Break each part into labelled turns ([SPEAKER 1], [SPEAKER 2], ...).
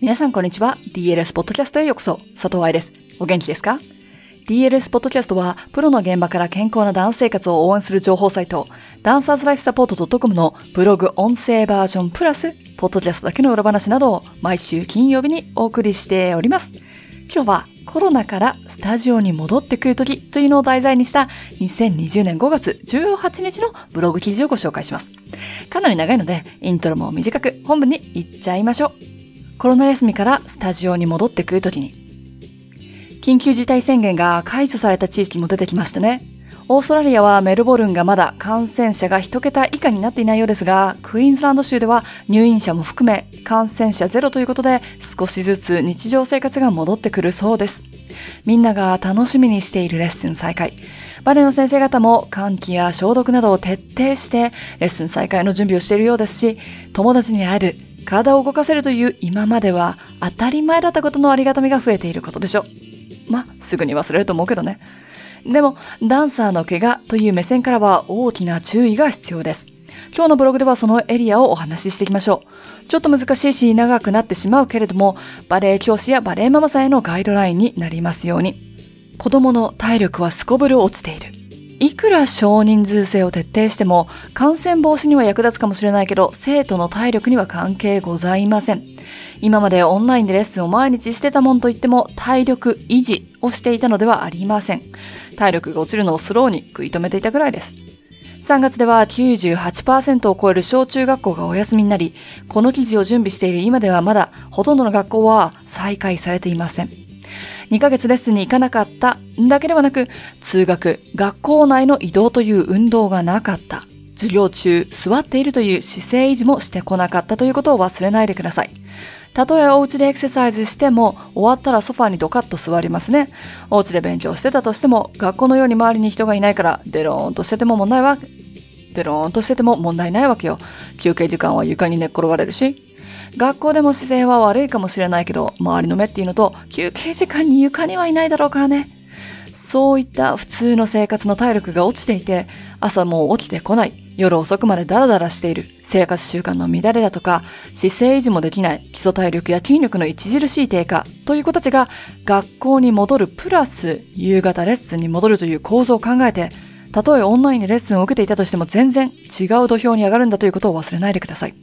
[SPEAKER 1] 皆さんこんにちは。DLS ポッドキャストへようこそ。佐藤愛です。お元気ですか？DLS ポッドキャストは、プロの現場から健康なダンス生活を応援する情報サイト、ダンサーズライフサポート .com のブログ音声バージョンプラス、ポッドキャストだけの裏話などを毎週金曜日にお送りしております。今日はコロナからスタジオに戻ってくるときというのを題材にした2020年5月18日のブログ記事をご紹介します。かなり長いので、イントロも短く本文に行っちゃいましょう。コロナ休みからスタジオに戻ってくるときに、緊急事態宣言が解除された地域も出てきましたね。オーストラリアはメルボルンがまだ感染者が一桁以下になっていないようですが、クイーンズランド州では入院者も含め感染者ゼロということで少しずつ日常生活が戻ってくるそうです。みんなが楽しみにしているレッスン再開。バレエの先生方も換気や消毒などを徹底してレッスン再開の準備をしているようですし、友達に会える、体を動かせるという今までは当たり前だったことのありがたみが増えていることでしょう。まあ、すぐに忘れると思うけどね。でも、ダンサーの怪我という目線からは大きな注意が必要です。今日のブログではそのエリアをお話ししていきましょう。ちょっと難しいし長くなってしまうけれども、バレエ教師やバレエママさんへのガイドラインになりますように。子供の体力はすこぶる落ちている。いくら少人数制を徹底しても、感染防止には役立つかもしれないけど、生徒の体力には関係ございません。今までオンラインでレッスンを毎日してたもんといっても、体力維持をしていたのではありません。体力が落ちるのをスローに食い止めていたぐらいです。3月では98%を超える小中学校がお休みになり、この記事を準備している今ではまだほとんどの学校は再開されていません。2ヶ月レッスンに行かなかっただけではなく、通学、学校内の移動という運動がなかった。授業中、座っているという姿勢維持もしてこなかったということを忘れないでください。たとえお家でエクササイズしても、終わったらソファにドカッと座りますね。お家で勉強してたとしても、学校のように周りに人がいないから、デローンとしてても問題は、デローンとしてても問題ないわけよ。休憩時間は床に寝っ転がれるし。学校でも姿勢は悪いかもしれないけど、周りの目っていうのと、休憩時間に床にはいないだろうからね。そういった普通の生活の体力が落ちていて、朝もう起きてこない、夜遅くまでダラダラしている、生活習慣の乱れだとか、姿勢維持もできない基礎体力や筋力の著しい低下という子たちが学校に戻るプラス夕方レッスンに戻るという構造を考えて、たとえオンラインでレッスンを受けていたとしても全然違う土俵に上がるんだということを忘れないでください。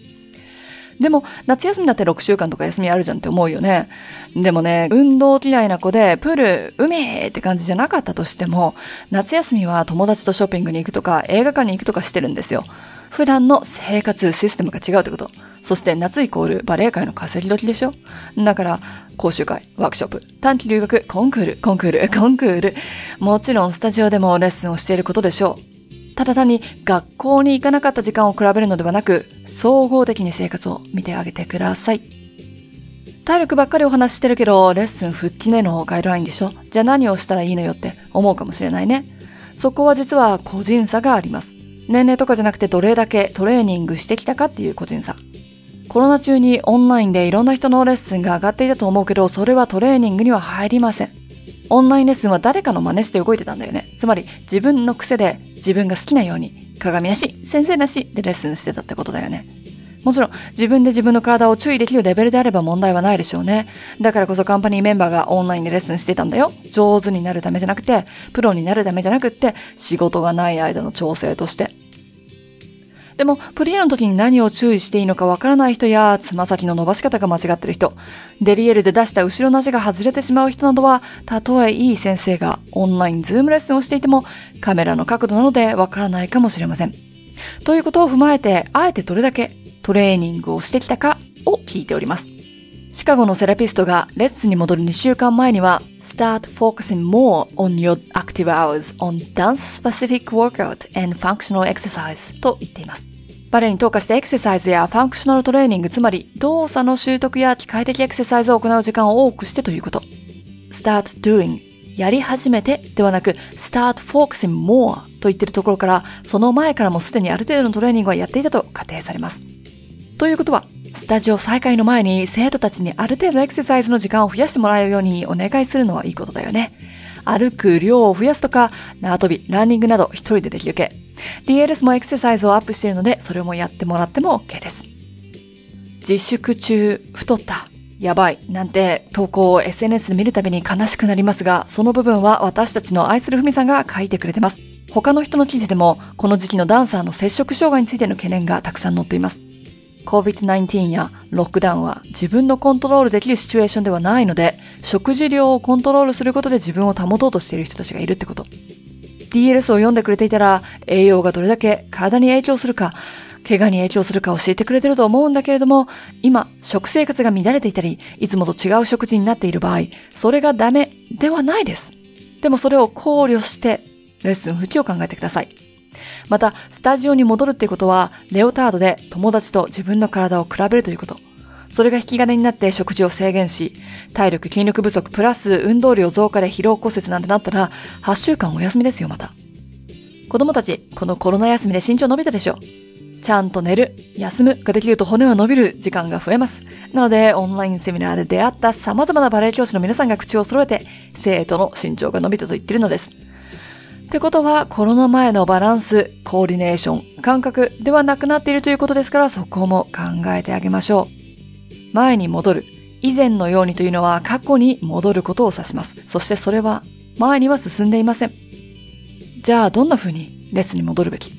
[SPEAKER 1] でも、夏休みだって6週間とか休みあるじゃんって思うよね。でもね、運動嫌いな子で、プール、海って感じじゃなかったとしても、夏休みは友達とショッピングに行くとか、映画館に行くとかしてるんですよ。普段の生活システムが違うってこと。そして夏イコールバレエ界の稼ぎ時でしょだから、講習会、ワークショップ、短期留学、コンクール、コンクール、コンクール。もちろんスタジオでもレッスンをしていることでしょう。ただ単に学校に行かなかった時間を比べるのではなく、総合的に生活を見てあげてください。体力ばっかりお話ししてるけど、レッスン復帰ねのガイドラインでしょ？じゃあ何をしたらいいのよって思うかもしれないね。そこは実は個人差があります。年齢とかじゃなくてどれだけトレーニングしてきたかっていう個人差。コロナ中にオンラインでいろんな人のレッスンが上がっていたと思うけど、それはトレーニングには入りません。オンラインレッスンは誰かの真似して動いてたんだよね。つまり自分の癖で自分が好きなように鏡なし、先生なしでレッスンしてたってことだよね。もちろん自分で自分の体を注意できるレベルであれば問題はないでしょうね。だからこそカンパニーメンバーがオンラインでレッスンしてたんだよ。上手になるためじゃなくて、プロになるためじゃなくって、仕事がない間の調整として。でも、プリエの時に何を注意していいのかわからない人や、つま先の伸ばし方が間違ってる人、デリエルで出した後ろの足が外れてしまう人などは、たとえいい先生がオンラインズームレッスンをしていても、カメラの角度なのでわからないかもしれません。ということを踏まえて、あえてどれだけトレーニングをしてきたかを聞いております。シカゴのセラピストがレッスンに戻る2週間前には、Start focusing more on your active hours on dance-specific workout and functional exercise と言っています。バレエに特化してエクササイズやファンクショナルトレーニング、つまり動作の習得や機械的エクササイズを行う時間を多くしてということ。start doing やり始めてではなく start focusing more と言ってるところから、その前からもすでにある程度のトレーニングはやっていたと仮定されます。ということは、スタジオ再開の前に生徒たちにある程度のエクササイズの時間を増やしてもらえるようにお願いするのはいいことだよね。歩く量を増やすとか、縄跳び、ランニングなど一人でできる系。DLS もエクササイズをアップしているので、それもやってもらっても OK です。自粛中、太った。やばい、なんて投稿を SNS で見るたびに悲しくなりますが、その部分は私たちの愛するふみさんが書いてくれてます。他の人の記事でも、この時期のダンサーの接触障害についての懸念がたくさん載っています。COVID-19 やロックダウンは自分のコントロールできるシチュエーションではないので、食事量をコントロールすることで自分を保とうとしている人たちがいるってこと。DLS を読んでくれていたら、栄養がどれだけ体に影響するか、怪我に影響するか教えてくれてると思うんだけれども、今、食生活が乱れていたり、いつもと違う食事になっている場合、それがダメではないです。でもそれを考慮して、レッスン復帰を考えてください。また、スタジオに戻るっていうことは、レオタードで友達と自分の体を比べるということ。それが引き金になって食事を制限し、体力筋力不足プラス運動量増加で疲労骨折なんてなったら、8週間お休みですよ、また。子供たち、このコロナ休みで身長伸びたでしょ。ちゃんと寝る、休むができると骨は伸びる時間が増えます。なので、オンラインセミナーで出会った様々なバレエ教師の皆さんが口を揃えて、生徒の身長が伸びたと言ってるのです。ってことは、コロナ前のバランス、コーディネーション、感覚ではなくなっているということですから、そこも考えてあげましょう。前に戻る。以前のようにというのは過去に戻ることを指します。そしてそれは前には進んでいません。じゃあどんな風にレッスンに戻るべき？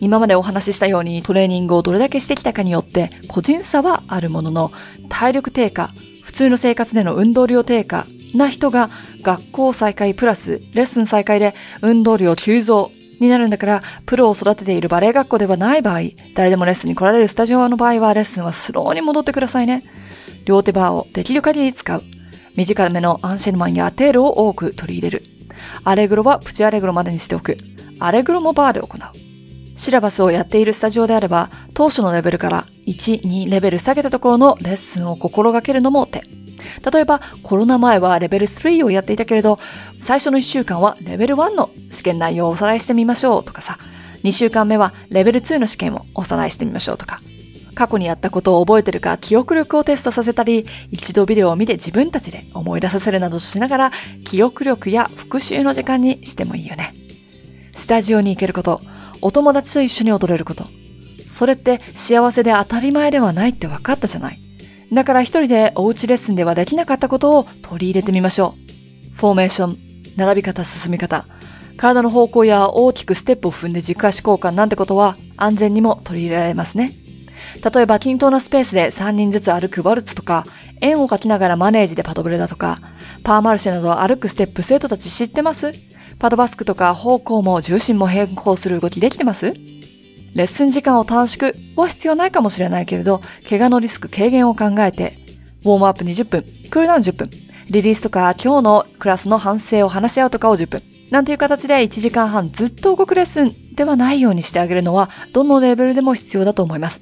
[SPEAKER 1] 今までお話ししたようにトレーニングをどれだけしてきたかによって個人差はあるものの体力低下、普通の生活での運動量低下な人が学校再開プラスレッスン再開で運動量急増になるんだから、プロを育てているバレエ学校ではない場合、誰でもレッスンに来られるスタジオの場合はレッスンはスローに戻ってくださいね。両手バーをできる限り使う。短めのアンシェルマンやテールを多く取り入れる。アレグロはプチアレグロまでにしておく。アレグロもバーで行う。シラバスをやっているスタジオであれば、当初のレベルから1、2レベル下げたところのレッスンを心がけるのも手。例えば、コロナ前はレベル3をやっていたけれど、最初の1週間はレベル1の試験内容をおさらいしてみましょうとかさ、2週間目はレベル2の試験をおさらいしてみましょうとか、過去にやったことを覚えてるか記憶力をテストさせたり、一度ビデオを見て自分たちで思い出させるなどしながら、記憶力や復習の時間にしてもいいよね。スタジオに行けること、お友達と一緒に踊れること。それって幸せで当たり前ではないって分かったじゃない。だから一人でおうちレッスンではできなかったことを取り入れてみましょう。フォーメーション、並び方、進み方、体の方向や大きくステップを踏んで軸足交換なんてことは安全にも取り入れられますね。例えば均等なスペースで3人ずつ歩くワルツとか、円を描きながらマネージでパドブレだとか、パーマルシェなど歩くステップ生徒たち知ってます？パドバスクとか方向も重心も変更する動きできてます？レッスン時間を短縮は必要ないかもしれないけれど、怪我のリスク軽減を考えて、ウォームアップ20分、クールダウン10分、リリースとか今日のクラスの反省を話し合うとかを10分、なんていう形で1時間半ずっと動くレッスンではないようにしてあげるのは、どのレベルでも必要だと思います。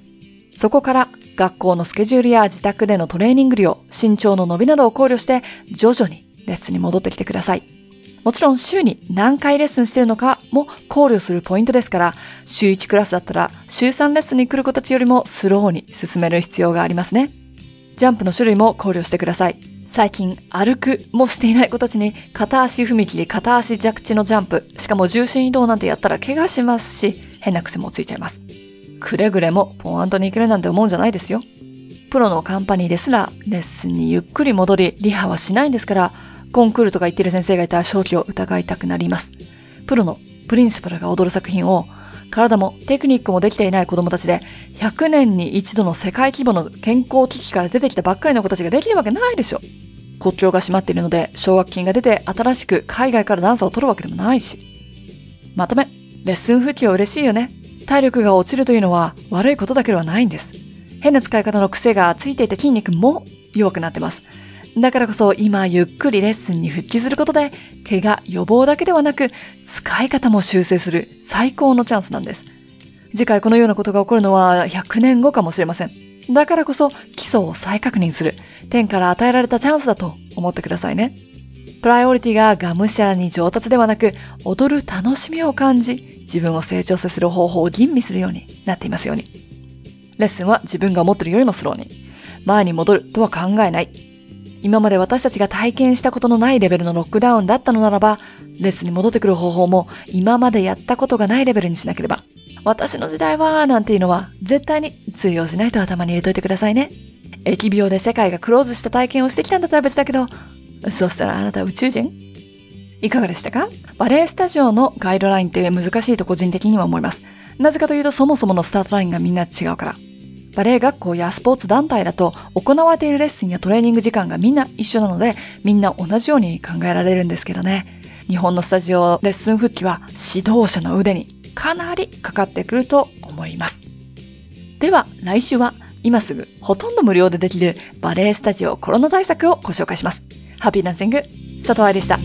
[SPEAKER 1] そこから学校のスケジュールや自宅でのトレーニング量、身長の伸びなどを考慮して徐々にレッスンに戻ってきてください。もちろん週に何回レッスンしてるのかも考慮するポイントですから、週1クラスだったら週3レッスンに来る子たちよりもスローに進める必要がありますね。ジャンプの種類も考慮してください。最近歩くもしていない子たちに片足踏切、片足着地のジャンプ、しかも重心移動なんてやったら怪我しますし、変な癖もついちゃいます。くれぐれもポーンとに行けるなんて思うんじゃないですよ。プロのカンパニーですらレッスンにゆっくり戻りリハはしないんですから、コンクールとか言ってる先生がいたら正気を疑いたくなります。プロのプリンシパルが踊る作品を体もテクニックもできていない子供たちで100年に一度の世界規模の健康危機から出てきたばっかりの子たちができるわけないでしょ。国境が閉まっているので奨学金が出て新しく海外からダンサーを取るわけでもないし。まとめ、レッスン復帰は嬉しいよね。体力が落ちるというのは悪いことだけではないんです。変な使い方の癖がついていた筋肉も弱くなってます。だからこそ今ゆっくりレッスンに復帰することで、怪我予防だけではなく、使い方も修正する最高のチャンスなんです。次回このようなことが起こるのは100年後かもしれません。だからこそ基礎を再確認する、天から与えられたチャンスだと思ってくださいね。プライオリティががむしゃらに上達ではなく、踊る楽しみを感じ、自分を成長させる方法を吟味するようになっていますように。レッスンは自分が思ってるよりもスローに。前に戻るとは考えない。今まで私たちが体験したことのないレベルのロックダウンだったのならば、レッスンに戻ってくる方法も今までやったことがないレベルにしなければ。私の時代は、なんていうのは絶対に通用しないと頭に入れといてくださいね。疫病で世界がクローズした体験をしてきたんだったら別だけど、そしたらあなた宇宙人？いかがでしたか？バレエスタジオのガイドラインって難しいと個人的には思います。なぜかというとそもそものスタートラインがみんな違うから。バレエ学校やスポーツ団体だと行われているレッスンやトレーニング時間がみんな一緒なのでみんな同じように考えられるんですけどね。日本のスタジオレッスン復帰は指導者の腕にかなりかかってくると思います。では来週は今すぐほとんど無料でできるバレエスタジオコロナ対策をご紹介します。ハッピーナッシング、佐藤愛でした。